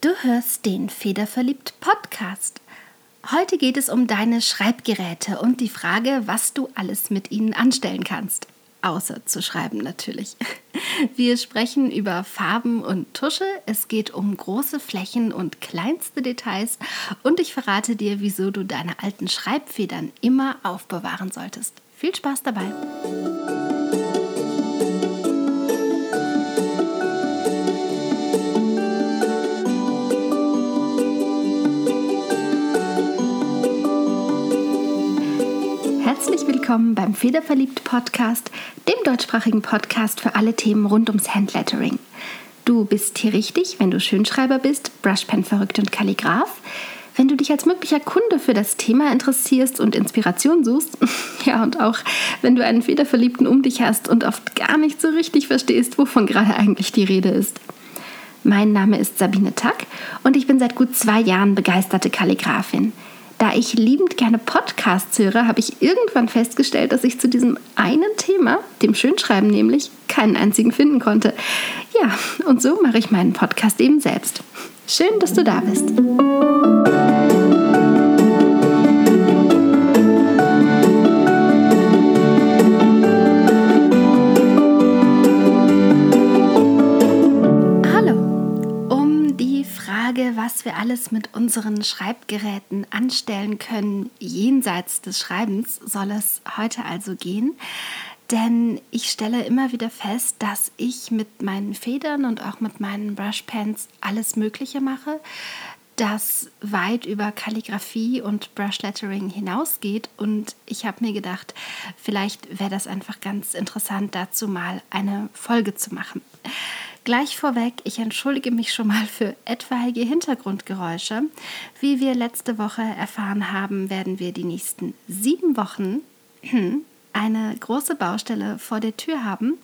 Du hörst den Federverliebt Podcast. Heute geht es um deine Schreibgeräte und die Frage, was du alles mit ihnen anstellen kannst. Außer zu schreiben natürlich. Wir sprechen über Farben und Tusche, es geht um große Flächen und kleinste Details und ich verrate dir, wieso du deine alten Schreibfedern immer aufbewahren solltest. Viel Spaß dabei! Willkommen beim Federverliebt Podcast, dem deutschsprachigen Podcast für alle Themen rund ums Handlettering. Du bist hier richtig, wenn du Schönschreiber bist, Brushpen verrückt und Kalligraph. Wenn du dich als möglicher Kunde für das Thema interessierst und Inspiration suchst, ja und auch wenn du einen Federverliebten um dich hast und oft gar nicht so richtig verstehst, wovon gerade eigentlich die Rede ist. Mein Name ist Sabine Tack und ich bin seit gut zwei Jahren begeisterte Kalligraphin. Da ich liebend gerne Podcasts höre, habe ich irgendwann festgestellt, dass ich zu diesem einen Thema, dem Schönschreiben nämlich, keinen einzigen finden konnte. Ja, und so mache ich meinen Podcast eben selbst. Schön, dass du da bist. Was wir alles mit unseren Schreibgeräten anstellen können jenseits des Schreibens, soll es heute also gehen. Denn ich stelle immer wieder fest, dass ich mit meinen Federn und auch mit meinen Brushpens alles Mögliche mache, das weit über Kalligrafie und Brushlettering hinausgeht. Und ich habe mir gedacht, vielleicht wäre das einfach ganz interessant, dazu mal eine Folge zu machen. Gleich vorweg, ich entschuldige mich schon mal für etwaige Hintergrundgeräusche. Wie wir letzte Woche erfahren haben, werden wir die nächsten sieben Wochen eine große Baustelle vor der Tür haben.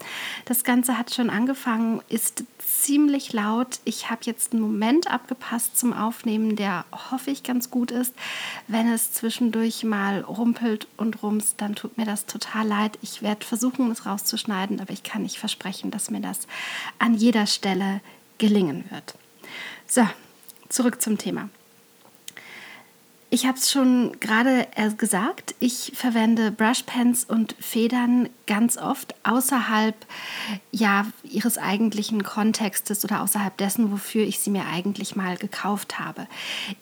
Das Ganze hat schon angefangen, ist ziemlich laut. Ich habe jetzt einen Moment abgepasst zum Aufnehmen, der hoffe ich ganz gut ist. Wenn es zwischendurch mal rumpelt und rumst, dann tut mir das total leid. Ich werde versuchen, es rauszuschneiden, aber ich kann nicht versprechen, dass mir das an jeder Stelle gelingen wird. So, zurück zum Thema. Ich habe es schon gerade gesagt, ich verwende Brushpens und Federn ganz oft außerhalb ja, ihres eigentlichen Kontextes oder außerhalb dessen, wofür ich sie mir eigentlich mal gekauft habe.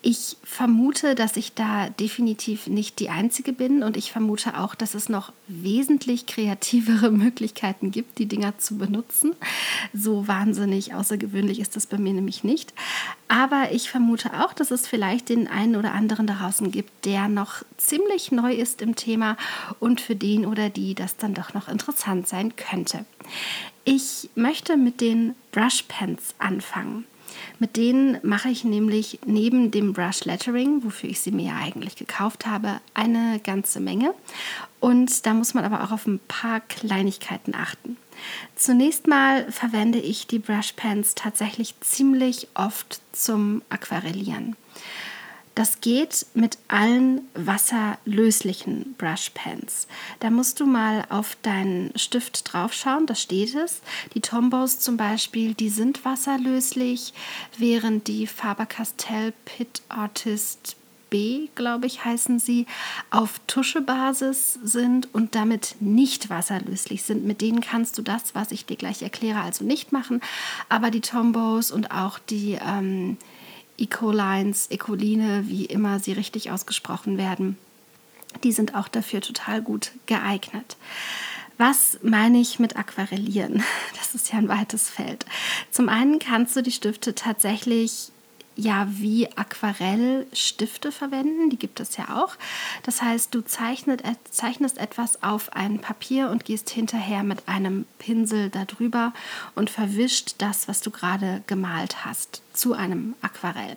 Ich vermute, dass ich da definitiv nicht die Einzige bin und ich vermute auch, dass es noch wesentlich kreativere Möglichkeiten gibt, die Dinger zu benutzen. So wahnsinnig außergewöhnlich ist das bei mir nämlich nicht. Aber ich vermute auch, dass es vielleicht den einen oder anderen da draußen gibt, der noch ziemlich neu ist im Thema und für den oder die das dann doch noch interessant sein könnte. Ich möchte mit den Brush Pens anfangen. Mit denen mache ich nämlich neben dem Brush Lettering, wofür ich sie mir ja eigentlich gekauft habe, eine ganze Menge. Und da muss man aber auch auf ein paar Kleinigkeiten achten. Zunächst mal verwende ich die Brush Pens tatsächlich ziemlich oft zum Aquarellieren. Das geht mit allen wasserlöslichen Brushpens. Da musst du mal auf deinen Stift draufschauen, da steht es. Die Tombos zum Beispiel, die sind wasserlöslich, während die Faber-Castell Pit Artist B, glaube ich, heißen sie, auf Tuschebasis sind und damit nicht wasserlöslich sind. Mit denen kannst du das, was ich dir gleich erkläre, also nicht machen. Aber die Tombos und auch die ähm, Ecolines, Ecoline, wie immer sie richtig ausgesprochen werden, die sind auch dafür total gut geeignet. Was meine ich mit Aquarellieren? Das ist ja ein weites Feld. Zum einen kannst du die Stifte tatsächlich ja wie Aquarellstifte verwenden, die gibt es ja auch. Das heißt, du zeichnet, zeichnest etwas auf ein Papier und gehst hinterher mit einem Pinsel darüber und verwischt das, was du gerade gemalt hast zu einem Aquarell.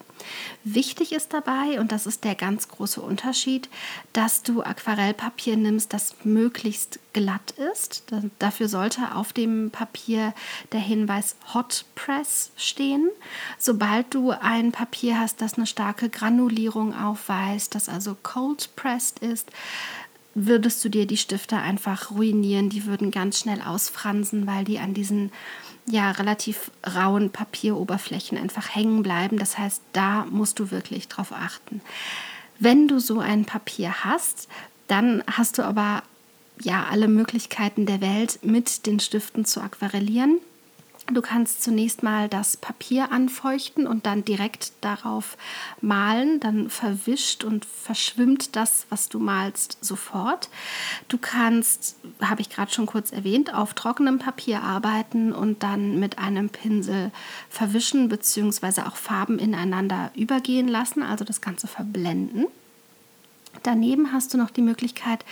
Wichtig ist dabei, und das ist der ganz große Unterschied, dass du Aquarellpapier nimmst, das möglichst glatt ist. Dafür sollte auf dem Papier der Hinweis Hot Press stehen. Sobald du ein Papier hast, das eine starke Granulierung aufweist, das also Cold Pressed ist, würdest du dir die Stifte einfach ruinieren. Die würden ganz schnell ausfransen, weil die an diesen ja, relativ rauen Papieroberflächen einfach hängen bleiben. Das heißt, da musst du wirklich drauf achten. Wenn du so ein Papier hast, dann hast du aber ja alle Möglichkeiten der Welt mit den Stiften zu aquarellieren. Du kannst zunächst mal das Papier anfeuchten und dann direkt darauf malen. Dann verwischt und verschwimmt das, was du malst, sofort. Du kannst, habe ich gerade schon kurz erwähnt, auf trockenem Papier arbeiten und dann mit einem Pinsel verwischen bzw. auch Farben ineinander übergehen lassen, also das Ganze verblenden. Daneben hast du noch die Möglichkeit,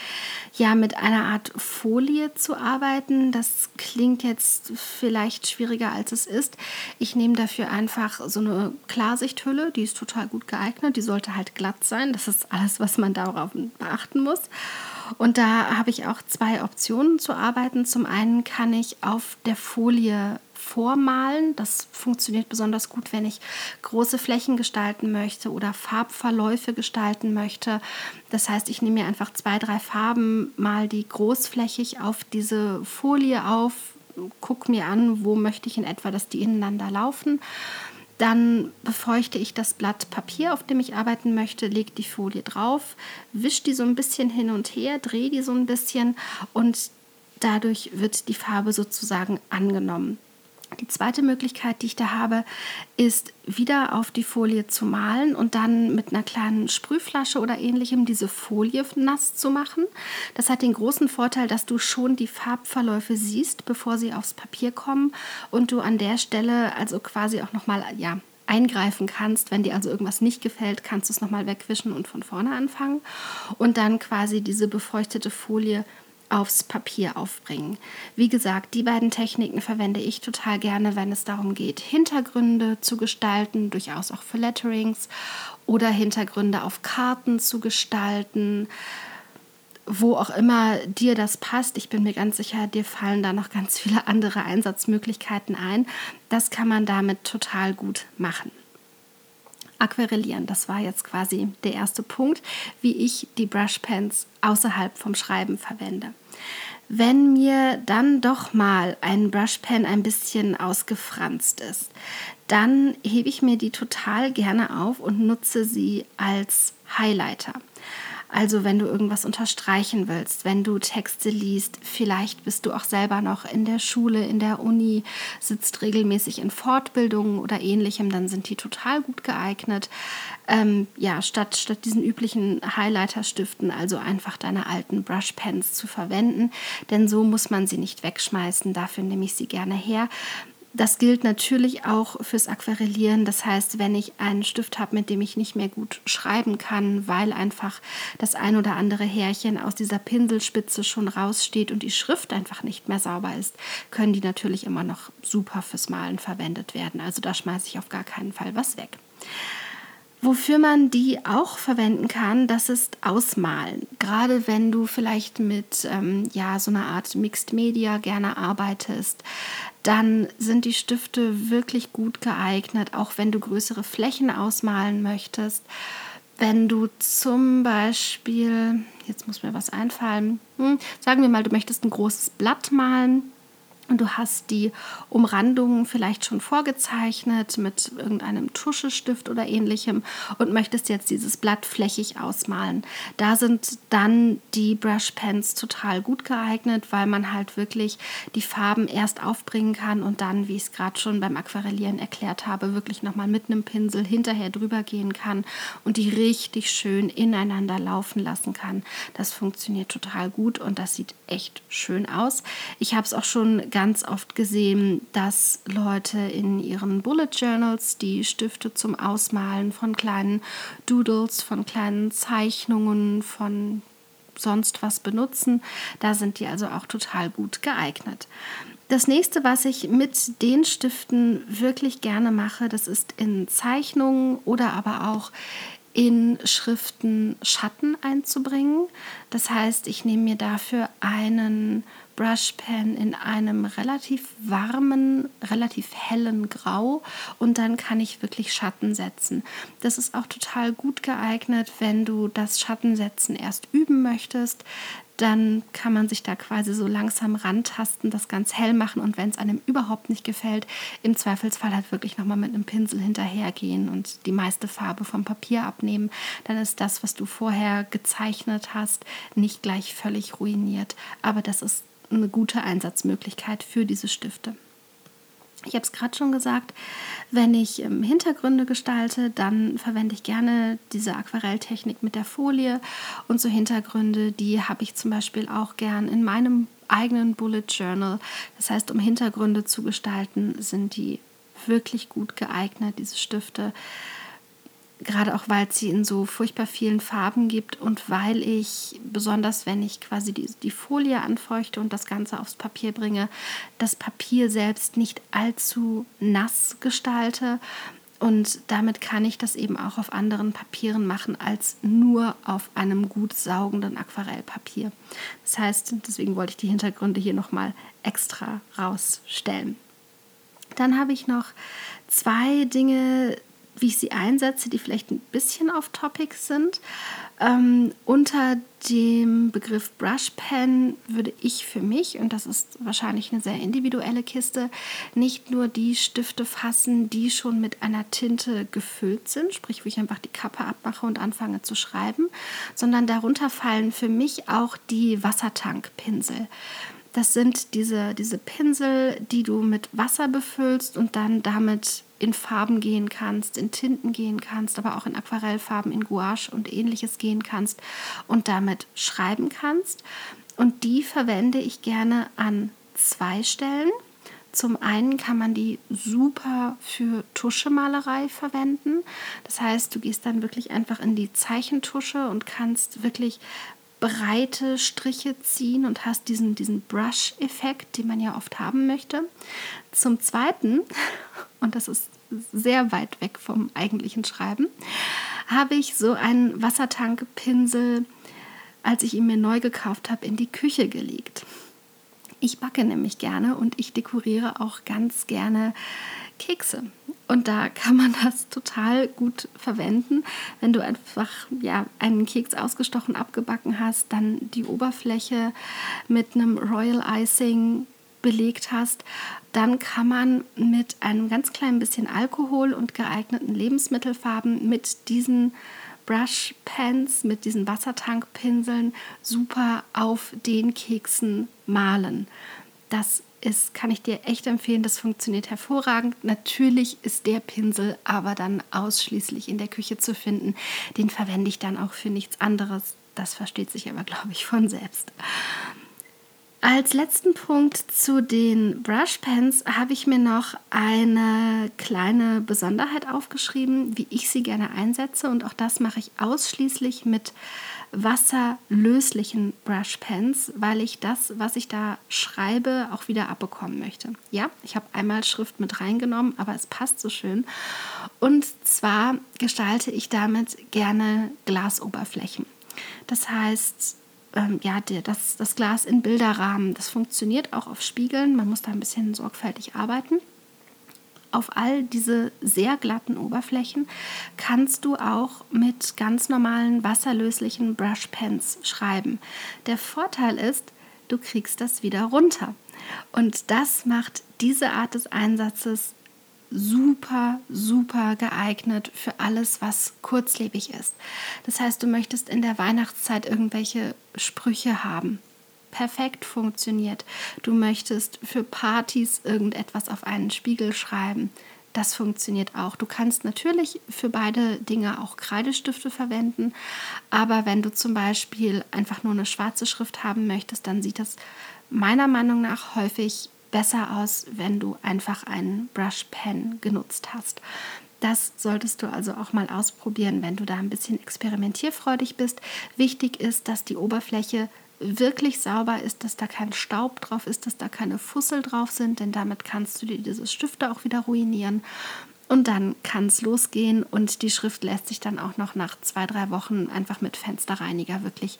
ja, mit einer Art Folie zu arbeiten. Das klingt jetzt vielleicht schwieriger, als es ist. Ich nehme dafür einfach so eine Klarsichthülle, die ist total gut geeignet. Die sollte halt glatt sein. Das ist alles, was man darauf beachten muss. Und da habe ich auch zwei Optionen zu arbeiten. Zum einen kann ich auf der Folie vormalen. Das funktioniert besonders gut, wenn ich große Flächen gestalten möchte oder Farbverläufe gestalten möchte. Das heißt, ich nehme mir einfach zwei, drei Farben, mal die großflächig auf diese Folie auf, gucke mir an, wo möchte ich in etwa, dass die ineinander laufen. Dann befeuchte ich das Blatt Papier, auf dem ich arbeiten möchte, lege die Folie drauf, wische die so ein bisschen hin und her, drehe die so ein bisschen und dadurch wird die Farbe sozusagen angenommen. Die zweite Möglichkeit, die ich da habe, ist wieder auf die Folie zu malen und dann mit einer kleinen Sprühflasche oder ähnlichem diese Folie nass zu machen. Das hat den großen Vorteil, dass du schon die Farbverläufe siehst, bevor sie aufs Papier kommen und du an der Stelle also quasi auch nochmal ja, eingreifen kannst. Wenn dir also irgendwas nicht gefällt, kannst du es nochmal wegwischen und von vorne anfangen und dann quasi diese befeuchtete Folie aufs Papier aufbringen. Wie gesagt, die beiden Techniken verwende ich total gerne, wenn es darum geht, Hintergründe zu gestalten, durchaus auch für Letterings oder Hintergründe auf Karten zu gestalten. Wo auch immer dir das passt, ich bin mir ganz sicher, dir fallen da noch ganz viele andere Einsatzmöglichkeiten ein. Das kann man damit total gut machen. Aquarellieren, das war jetzt quasi der erste Punkt, wie ich die Brushpens außerhalb vom Schreiben verwende. Wenn mir dann doch mal ein Brushpen ein bisschen ausgefranst ist, dann hebe ich mir die total gerne auf und nutze sie als Highlighter. Also wenn du irgendwas unterstreichen willst, wenn du Texte liest, vielleicht bist du auch selber noch in der Schule, in der Uni, sitzt regelmäßig in Fortbildungen oder ähnlichem, dann sind die total gut geeignet. Ähm, ja, statt, statt diesen üblichen Highlighter-Stiften, also einfach deine alten Brushpens zu verwenden, denn so muss man sie nicht wegschmeißen, dafür nehme ich sie gerne her. Das gilt natürlich auch fürs Aquarellieren. Das heißt, wenn ich einen Stift habe, mit dem ich nicht mehr gut schreiben kann, weil einfach das ein oder andere Härchen aus dieser Pinselspitze schon raussteht und die Schrift einfach nicht mehr sauber ist, können die natürlich immer noch super fürs Malen verwendet werden. Also da schmeiße ich auf gar keinen Fall was weg. Wofür man die auch verwenden kann, das ist Ausmalen. Gerade wenn du vielleicht mit ähm, ja, so einer Art Mixed Media gerne arbeitest, dann sind die Stifte wirklich gut geeignet, auch wenn du größere Flächen ausmalen möchtest. Wenn du zum Beispiel, jetzt muss mir was einfallen, hm, sagen wir mal, du möchtest ein großes Blatt malen und du hast die Umrandungen vielleicht schon vorgezeichnet mit irgendeinem Tuschestift oder ähnlichem und möchtest jetzt dieses Blatt flächig ausmalen. Da sind dann die Brush Pens total gut geeignet, weil man halt wirklich die Farben erst aufbringen kann und dann, wie ich es gerade schon beim Aquarellieren erklärt habe, wirklich nochmal mit einem Pinsel hinterher drüber gehen kann und die richtig schön ineinander laufen lassen kann. Das funktioniert total gut und das sieht echt schön aus. Ich habe es auch schon ganz oft gesehen, dass Leute in ihren Bullet Journals die Stifte zum Ausmalen von kleinen Doodles, von kleinen Zeichnungen, von sonst was benutzen. Da sind die also auch total gut geeignet. Das nächste, was ich mit den Stiften wirklich gerne mache, das ist in Zeichnungen oder aber auch in Schriften Schatten einzubringen. Das heißt, ich nehme mir dafür einen Brushpen in einem relativ warmen, relativ hellen Grau und dann kann ich wirklich Schatten setzen. Das ist auch total gut geeignet, wenn du das Schattensetzen erst üben möchtest dann kann man sich da quasi so langsam rantasten, das ganz hell machen und wenn es einem überhaupt nicht gefällt, im Zweifelsfall halt wirklich nochmal mit einem Pinsel hinterhergehen und die meiste Farbe vom Papier abnehmen. Dann ist das, was du vorher gezeichnet hast, nicht gleich völlig ruiniert. Aber das ist eine gute Einsatzmöglichkeit für diese Stifte. Ich habe es gerade schon gesagt, wenn ich ähm, Hintergründe gestalte, dann verwende ich gerne diese Aquarelltechnik mit der Folie. Und so Hintergründe, die habe ich zum Beispiel auch gern in meinem eigenen Bullet Journal. Das heißt, um Hintergründe zu gestalten, sind die wirklich gut geeignet, diese Stifte gerade auch weil es sie in so furchtbar vielen Farben gibt und weil ich, besonders wenn ich quasi die, die Folie anfeuchte und das Ganze aufs Papier bringe, das Papier selbst nicht allzu nass gestalte. Und damit kann ich das eben auch auf anderen Papieren machen als nur auf einem gut saugenden Aquarellpapier. Das heißt, deswegen wollte ich die Hintergründe hier nochmal extra rausstellen. Dann habe ich noch zwei Dinge, wie ich sie einsetze, die vielleicht ein bisschen off-topic sind. Ähm, unter dem Begriff Brush Pen würde ich für mich, und das ist wahrscheinlich eine sehr individuelle Kiste, nicht nur die Stifte fassen, die schon mit einer Tinte gefüllt sind, sprich, wo ich einfach die Kappe abmache und anfange zu schreiben, sondern darunter fallen für mich auch die Wassertankpinsel. Das sind diese, diese Pinsel, die du mit Wasser befüllst und dann damit in Farben gehen kannst, in Tinten gehen kannst, aber auch in Aquarellfarben, in Gouache und ähnliches gehen kannst und damit schreiben kannst. Und die verwende ich gerne an zwei Stellen. Zum einen kann man die super für Tuschemalerei verwenden. Das heißt, du gehst dann wirklich einfach in die Zeichentusche und kannst wirklich breite Striche ziehen und hast diesen, diesen Brush-Effekt, den man ja oft haben möchte. Zum Zweiten, und das ist sehr weit weg vom eigentlichen Schreiben, habe ich so einen Wassertankpinsel, als ich ihn mir neu gekauft habe, in die Küche gelegt. Ich backe nämlich gerne und ich dekoriere auch ganz gerne Kekse. Und da kann man das total gut verwenden, wenn du einfach ja, einen Keks ausgestochen abgebacken hast, dann die Oberfläche mit einem Royal Icing belegt hast, dann kann man mit einem ganz kleinen bisschen Alkohol und geeigneten Lebensmittelfarben mit diesen Brush Pens, mit diesen Wassertankpinseln super auf den Keksen malen. Das ist, kann ich dir echt empfehlen, das funktioniert hervorragend. Natürlich ist der Pinsel aber dann ausschließlich in der Küche zu finden. Den verwende ich dann auch für nichts anderes. Das versteht sich aber, glaube ich, von selbst. Als letzten Punkt zu den Brush Pens habe ich mir noch eine kleine Besonderheit aufgeschrieben, wie ich sie gerne einsetze. Und auch das mache ich ausschließlich mit wasserlöslichen Brush Pens, weil ich das, was ich da schreibe, auch wieder abbekommen möchte. Ja, ich habe einmal Schrift mit reingenommen, aber es passt so schön. Und zwar gestalte ich damit gerne Glasoberflächen. Das heißt, ähm, ja, das, das Glas in Bilderrahmen, das funktioniert auch auf Spiegeln. Man muss da ein bisschen sorgfältig arbeiten. Auf all diese sehr glatten Oberflächen kannst du auch mit ganz normalen wasserlöslichen Brushpens schreiben. Der Vorteil ist, du kriegst das wieder runter. Und das macht diese Art des Einsatzes super, super geeignet für alles, was kurzlebig ist. Das heißt, du möchtest in der Weihnachtszeit irgendwelche Sprüche haben. Perfekt funktioniert. Du möchtest für Partys irgendetwas auf einen Spiegel schreiben. Das funktioniert auch. Du kannst natürlich für beide Dinge auch Kreidestifte verwenden, aber wenn du zum Beispiel einfach nur eine schwarze Schrift haben möchtest, dann sieht das meiner Meinung nach häufig besser aus, wenn du einfach einen Brush Pen genutzt hast. Das solltest du also auch mal ausprobieren, wenn du da ein bisschen experimentierfreudig bist. Wichtig ist, dass die Oberfläche wirklich sauber ist, dass da kein Staub drauf ist, dass da keine Fussel drauf sind, denn damit kannst du dir dieses Stifte auch wieder ruinieren. Und dann kann es losgehen und die Schrift lässt sich dann auch noch nach zwei, drei Wochen einfach mit Fensterreiniger wirklich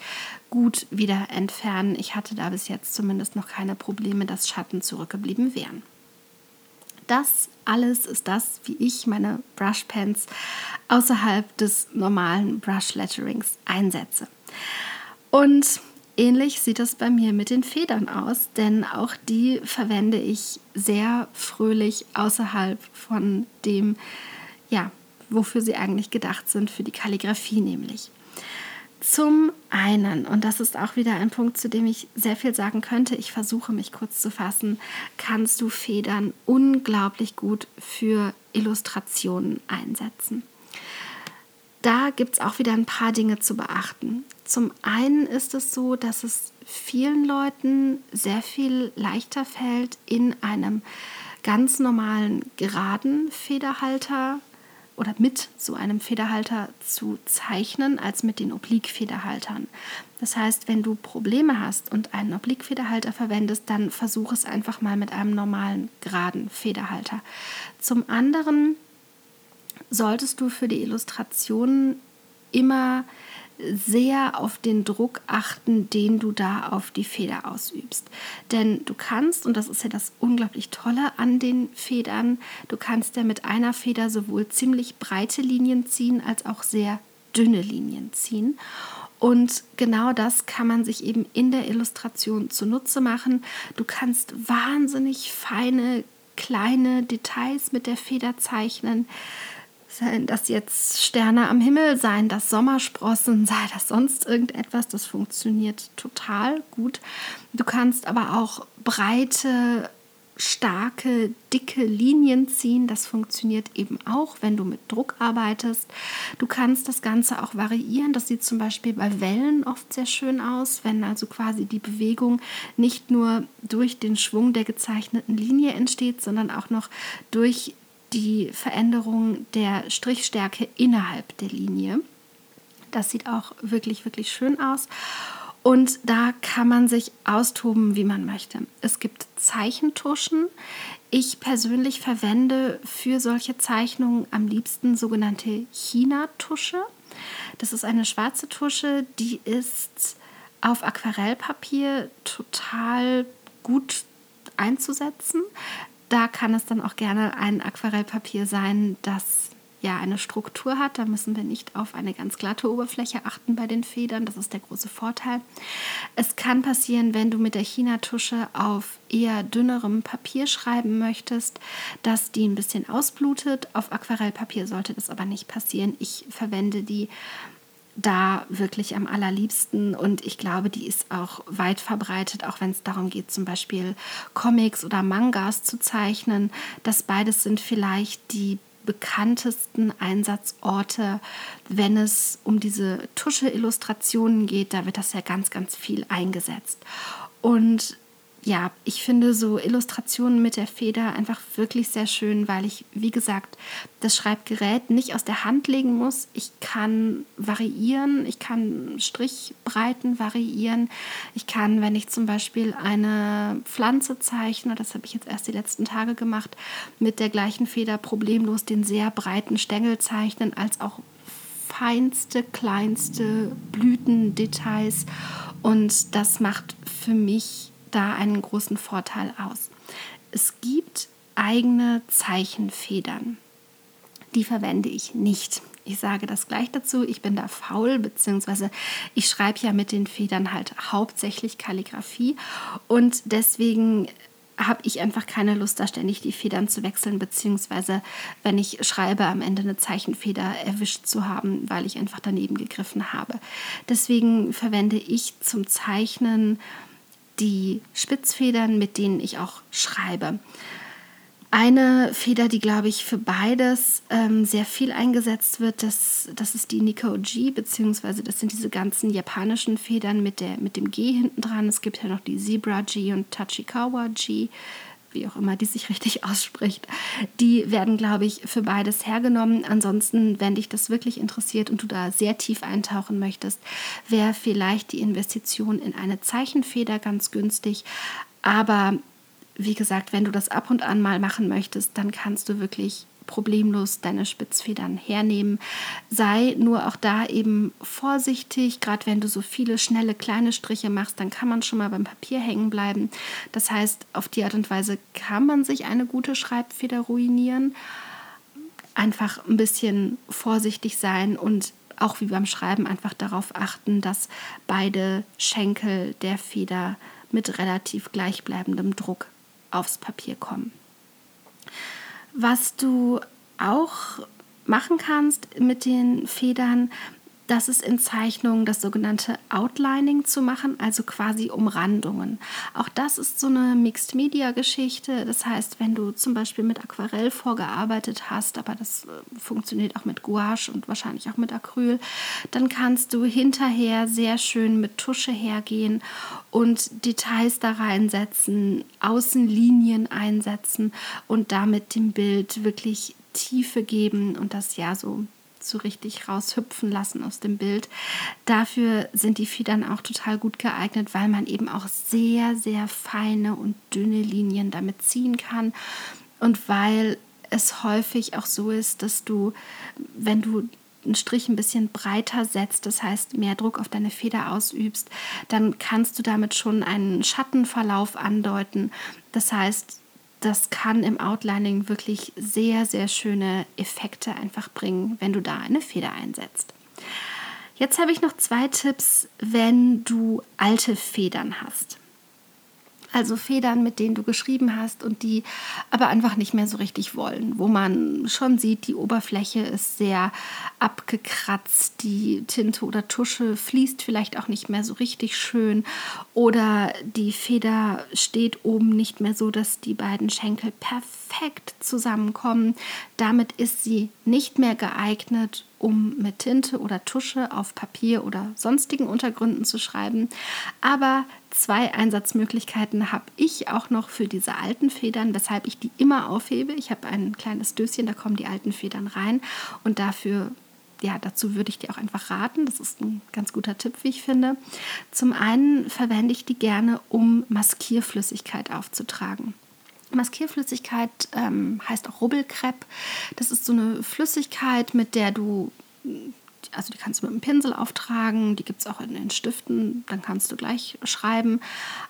gut wieder entfernen. Ich hatte da bis jetzt zumindest noch keine Probleme, dass Schatten zurückgeblieben wären. Das alles ist das, wie ich meine Brushpens außerhalb des normalen Brush Letterings einsetze. Und ähnlich sieht es bei mir mit den Federn aus, denn auch die verwende ich sehr fröhlich außerhalb von dem, ja, wofür sie eigentlich gedacht sind, für die Kalligrafie nämlich. Zum einen, und das ist auch wieder ein Punkt, zu dem ich sehr viel sagen könnte, ich versuche mich kurz zu fassen, kannst du Federn unglaublich gut für Illustrationen einsetzen. Da gibt es auch wieder ein paar Dinge zu beachten. Zum einen ist es so, dass es vielen Leuten sehr viel leichter fällt, in einem ganz normalen geraden Federhalter oder mit so einem Federhalter zu zeichnen als mit den Oblique-Federhaltern. Das heißt, wenn du Probleme hast und einen Oblique-Federhalter verwendest, dann versuch es einfach mal mit einem normalen geraden Federhalter. Zum anderen solltest du für die Illustrationen immer sehr auf den Druck achten, den du da auf die Feder ausübst. Denn du kannst, und das ist ja das unglaublich Tolle an den Federn, du kannst ja mit einer Feder sowohl ziemlich breite Linien ziehen als auch sehr dünne Linien ziehen. Und genau das kann man sich eben in der Illustration zunutze machen. Du kannst wahnsinnig feine, kleine Details mit der Feder zeichnen seien das jetzt Sterne am Himmel, seien das Sommersprossen, sei das sonst irgendetwas, das funktioniert total gut. Du kannst aber auch breite, starke, dicke Linien ziehen. Das funktioniert eben auch, wenn du mit Druck arbeitest. Du kannst das Ganze auch variieren. Das sieht zum Beispiel bei Wellen oft sehr schön aus, wenn also quasi die Bewegung nicht nur durch den Schwung der gezeichneten Linie entsteht, sondern auch noch durch die Veränderung der Strichstärke innerhalb der Linie. Das sieht auch wirklich, wirklich schön aus. Und da kann man sich austoben, wie man möchte. Es gibt Zeichentuschen. Ich persönlich verwende für solche Zeichnungen am liebsten sogenannte China-Tusche. Das ist eine schwarze Tusche, die ist auf Aquarellpapier total gut einzusetzen. Da kann es dann auch gerne ein Aquarellpapier sein, das ja eine Struktur hat. Da müssen wir nicht auf eine ganz glatte Oberfläche achten bei den Federn. Das ist der große Vorteil. Es kann passieren, wenn du mit der China-Tusche auf eher dünnerem Papier schreiben möchtest, dass die ein bisschen ausblutet. Auf Aquarellpapier sollte das aber nicht passieren. Ich verwende die da wirklich am allerliebsten und ich glaube, die ist auch weit verbreitet, auch wenn es darum geht, zum Beispiel Comics oder Mangas zu zeichnen. Das beides sind vielleicht die bekanntesten Einsatzorte, wenn es um diese Tusche-Illustrationen geht. Da wird das ja ganz, ganz viel eingesetzt. Und ja, ich finde so Illustrationen mit der Feder einfach wirklich sehr schön, weil ich, wie gesagt, das Schreibgerät nicht aus der Hand legen muss. Ich kann variieren, ich kann Strichbreiten variieren. Ich kann, wenn ich zum Beispiel eine Pflanze zeichne, das habe ich jetzt erst die letzten Tage gemacht, mit der gleichen Feder problemlos den sehr breiten Stängel zeichnen, als auch feinste, kleinste Blütendetails. Und das macht für mich da einen großen Vorteil aus. Es gibt eigene Zeichenfedern. Die verwende ich nicht. Ich sage das gleich dazu. Ich bin da faul, beziehungsweise ich schreibe ja mit den Federn halt hauptsächlich Kalligrafie und deswegen habe ich einfach keine Lust, da ständig die Federn zu wechseln, beziehungsweise wenn ich schreibe, am Ende eine Zeichenfeder erwischt zu haben, weil ich einfach daneben gegriffen habe. Deswegen verwende ich zum Zeichnen die Spitzfedern, mit denen ich auch schreibe. Eine Feder, die, glaube ich, für beides ähm, sehr viel eingesetzt wird, das, das ist die Nikko G, beziehungsweise das sind diese ganzen japanischen Federn mit, der, mit dem G hinten dran. Es gibt ja noch die Zebra G und Tachikawa G wie auch immer die sich richtig ausspricht, die werden, glaube ich, für beides hergenommen. Ansonsten, wenn dich das wirklich interessiert und du da sehr tief eintauchen möchtest, wäre vielleicht die Investition in eine Zeichenfeder ganz günstig. Aber wie gesagt, wenn du das ab und an mal machen möchtest, dann kannst du wirklich problemlos deine Spitzfedern hernehmen. Sei nur auch da eben vorsichtig, gerade wenn du so viele schnelle kleine Striche machst, dann kann man schon mal beim Papier hängen bleiben. Das heißt, auf die Art und Weise kann man sich eine gute Schreibfeder ruinieren. Einfach ein bisschen vorsichtig sein und auch wie beim Schreiben einfach darauf achten, dass beide Schenkel der Feder mit relativ gleichbleibendem Druck aufs Papier kommen. Was du auch machen kannst mit den Federn, das ist in Zeichnungen das sogenannte Outlining zu machen, also quasi Umrandungen. Auch das ist so eine Mixed-Media-Geschichte. Das heißt, wenn du zum Beispiel mit Aquarell vorgearbeitet hast, aber das äh, funktioniert auch mit Gouache und wahrscheinlich auch mit Acryl, dann kannst du hinterher sehr schön mit Tusche hergehen und Details da reinsetzen, Außenlinien einsetzen und damit dem Bild wirklich Tiefe geben und das ja so so richtig raushüpfen lassen aus dem Bild. Dafür sind die Federn auch total gut geeignet, weil man eben auch sehr, sehr feine und dünne Linien damit ziehen kann und weil es häufig auch so ist, dass du, wenn du einen Strich ein bisschen breiter setzt, das heißt mehr Druck auf deine Feder ausübst, dann kannst du damit schon einen Schattenverlauf andeuten. Das heißt, das kann im Outlining wirklich sehr, sehr schöne Effekte einfach bringen, wenn du da eine Feder einsetzt. Jetzt habe ich noch zwei Tipps, wenn du alte Federn hast. Also Federn, mit denen du geschrieben hast und die aber einfach nicht mehr so richtig wollen, wo man schon sieht, die Oberfläche ist sehr abgekratzt, die Tinte oder Tusche fließt vielleicht auch nicht mehr so richtig schön oder die Feder steht oben nicht mehr so, dass die beiden Schenkel perfekt zusammenkommen. Damit ist sie nicht mehr geeignet, um mit Tinte oder Tusche auf Papier oder sonstigen Untergründen zu schreiben. Aber zwei Einsatzmöglichkeiten habe ich auch noch für diese alten Federn, weshalb ich die immer aufhebe. Ich habe ein kleines Döschen, da kommen die alten Federn rein und dafür ja, dazu würde ich dir auch einfach raten. Das ist ein ganz guter Tipp, wie ich finde. Zum einen verwende ich die gerne, um Maskierflüssigkeit aufzutragen. Maskierflüssigkeit ähm, heißt auch Rubbelkrepp. Das ist so eine Flüssigkeit, mit der du, also die kannst du mit einem Pinsel auftragen, die gibt es auch in den Stiften, dann kannst du gleich schreiben.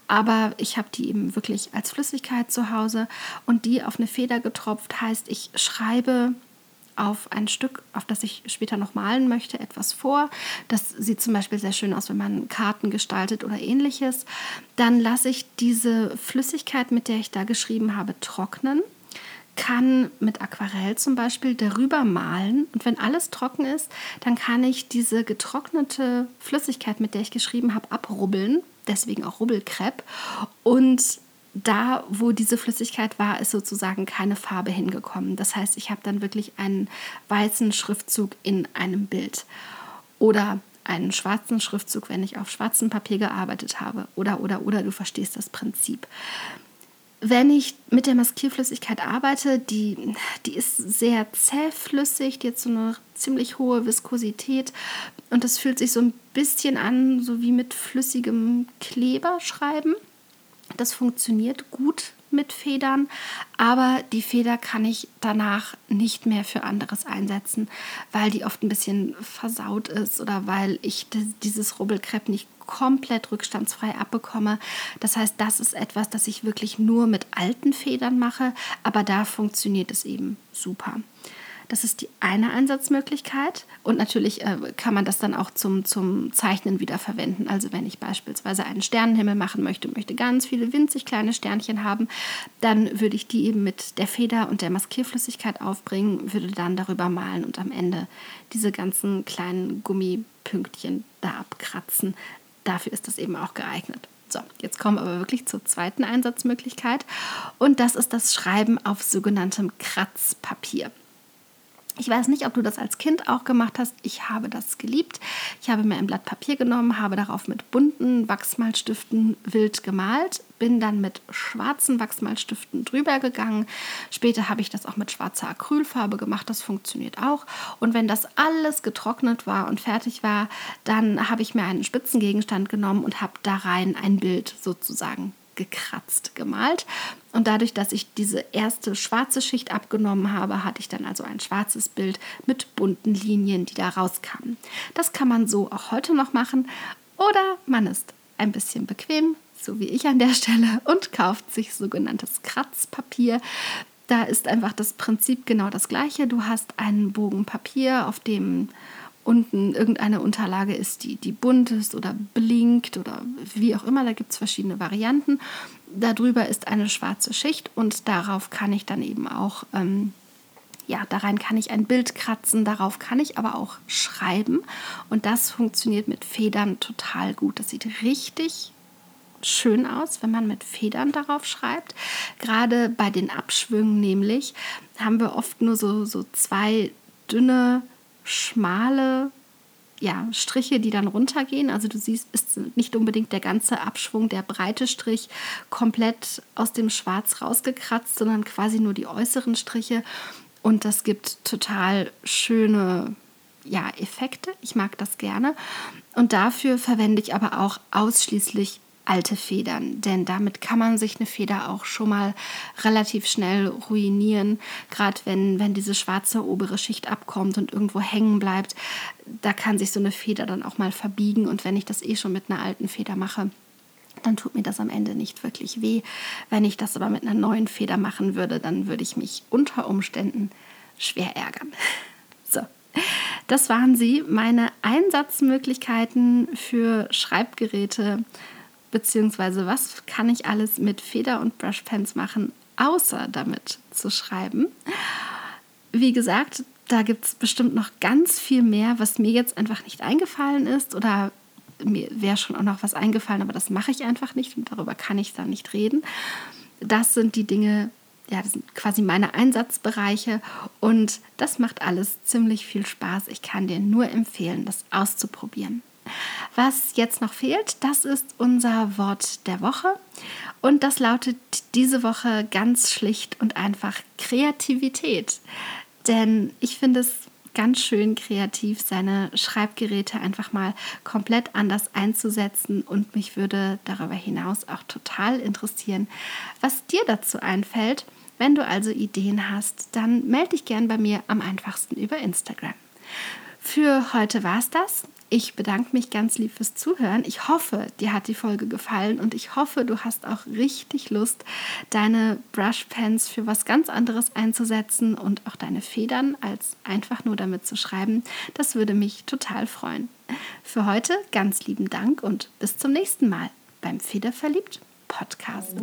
Aber ich habe die eben wirklich als Flüssigkeit zu Hause und die auf eine Feder getropft, heißt, ich schreibe auf ein Stück, auf das ich später noch malen möchte, etwas vor. Das sieht zum Beispiel sehr schön aus, wenn man Karten gestaltet oder ähnliches. Dann lasse ich diese Flüssigkeit, mit der ich da geschrieben habe, trocknen kann mit Aquarell zum Beispiel darüber malen und wenn alles trocken ist, dann kann ich diese getrocknete Flüssigkeit, mit der ich geschrieben habe, abrubbeln, deswegen auch Rubbelkrepp und da, wo diese Flüssigkeit war, ist sozusagen keine Farbe hingekommen. Das heißt, ich habe dann wirklich einen weißen Schriftzug in einem Bild oder einen schwarzen Schriftzug, wenn ich auf schwarzem Papier gearbeitet habe. Oder, oder, oder, du verstehst das Prinzip. Wenn ich mit der Maskierflüssigkeit arbeite, die, die ist sehr zähflüssig, die hat so eine ziemlich hohe Viskosität und das fühlt sich so ein bisschen an, so wie mit flüssigem Kleberschreiben. Das funktioniert gut mit Federn, aber die Feder kann ich danach nicht mehr für anderes einsetzen, weil die oft ein bisschen versaut ist oder weil ich dieses Rubbelkrepp nicht komplett rückstandsfrei abbekomme. Das heißt, das ist etwas, das ich wirklich nur mit alten Federn mache, aber da funktioniert es eben super. Das ist die eine Einsatzmöglichkeit. Und natürlich äh, kann man das dann auch zum, zum Zeichnen wieder verwenden. Also wenn ich beispielsweise einen Sternenhimmel machen möchte, möchte ganz viele winzig kleine Sternchen haben, dann würde ich die eben mit der Feder und der Maskierflüssigkeit aufbringen, würde dann darüber malen und am Ende diese ganzen kleinen Gummipünktchen da abkratzen. Dafür ist das eben auch geeignet. So, jetzt kommen wir aber wirklich zur zweiten Einsatzmöglichkeit und das ist das Schreiben auf sogenanntem Kratzpapier. Ich weiß nicht, ob du das als Kind auch gemacht hast. Ich habe das geliebt. Ich habe mir ein Blatt Papier genommen, habe darauf mit bunten Wachsmalstiften wild gemalt, bin dann mit schwarzen Wachsmalstiften drüber gegangen. Später habe ich das auch mit schwarzer Acrylfarbe gemacht. Das funktioniert auch. Und wenn das alles getrocknet war und fertig war, dann habe ich mir einen Spitzengegenstand genommen und habe da rein ein Bild sozusagen gekratzt gemalt. Und dadurch, dass ich diese erste schwarze Schicht abgenommen habe, hatte ich dann also ein schwarzes Bild mit bunten Linien, die da rauskamen. Das kann man so auch heute noch machen. Oder man ist ein bisschen bequem, so wie ich an der Stelle, und kauft sich sogenanntes Kratzpapier. Da ist einfach das Prinzip genau das gleiche. Du hast einen Bogen Papier, auf dem unten irgendeine Unterlage ist, die, die bunt ist oder blinkt oder wie auch immer. Da gibt es verschiedene Varianten. Darüber ist eine schwarze Schicht und darauf kann ich dann eben auch, ähm, ja, daran kann ich ein Bild kratzen, darauf kann ich aber auch schreiben. Und das funktioniert mit Federn total gut. Das sieht richtig schön aus, wenn man mit Federn darauf schreibt. Gerade bei den Abschwüngen nämlich haben wir oft nur so, so zwei dünne, schmale ja, Striche, die dann runtergehen. Also du siehst, ist nicht unbedingt der ganze Abschwung, der breite Strich komplett aus dem Schwarz rausgekratzt, sondern quasi nur die äußeren Striche. Und das gibt total schöne ja, Effekte. Ich mag das gerne. Und dafür verwende ich aber auch ausschließlich alte Federn, denn damit kann man sich eine Feder auch schon mal relativ schnell ruinieren, gerade wenn, wenn diese schwarze obere Schicht abkommt und irgendwo hängen bleibt, da kann sich so eine Feder dann auch mal verbiegen und wenn ich das eh schon mit einer alten Feder mache, dann tut mir das am Ende nicht wirklich weh. Wenn ich das aber mit einer neuen Feder machen würde, dann würde ich mich unter Umständen schwer ärgern. So, das waren sie, meine Einsatzmöglichkeiten für Schreibgeräte beziehungsweise was kann ich alles mit Feder und Brushpens machen, außer damit zu schreiben. Wie gesagt, da gibt es bestimmt noch ganz viel mehr, was mir jetzt einfach nicht eingefallen ist oder mir wäre schon auch noch was eingefallen, aber das mache ich einfach nicht und darüber kann ich dann nicht reden. Das sind die Dinge, ja, das sind quasi meine Einsatzbereiche und das macht alles ziemlich viel Spaß. Ich kann dir nur empfehlen, das auszuprobieren. Was jetzt noch fehlt, das ist unser Wort der Woche. Und das lautet diese Woche ganz schlicht und einfach Kreativität. Denn ich finde es ganz schön kreativ, seine Schreibgeräte einfach mal komplett anders einzusetzen. Und mich würde darüber hinaus auch total interessieren, was dir dazu einfällt. Wenn du also Ideen hast, dann melde dich gern bei mir am einfachsten über Instagram. Für heute war es das. Ich bedanke mich ganz lieb fürs Zuhören. Ich hoffe, dir hat die Folge gefallen und ich hoffe, du hast auch richtig Lust, deine Brushpens für was ganz anderes einzusetzen und auch deine Federn als einfach nur damit zu schreiben. Das würde mich total freuen. Für heute ganz lieben Dank und bis zum nächsten Mal beim Federverliebt Podcast.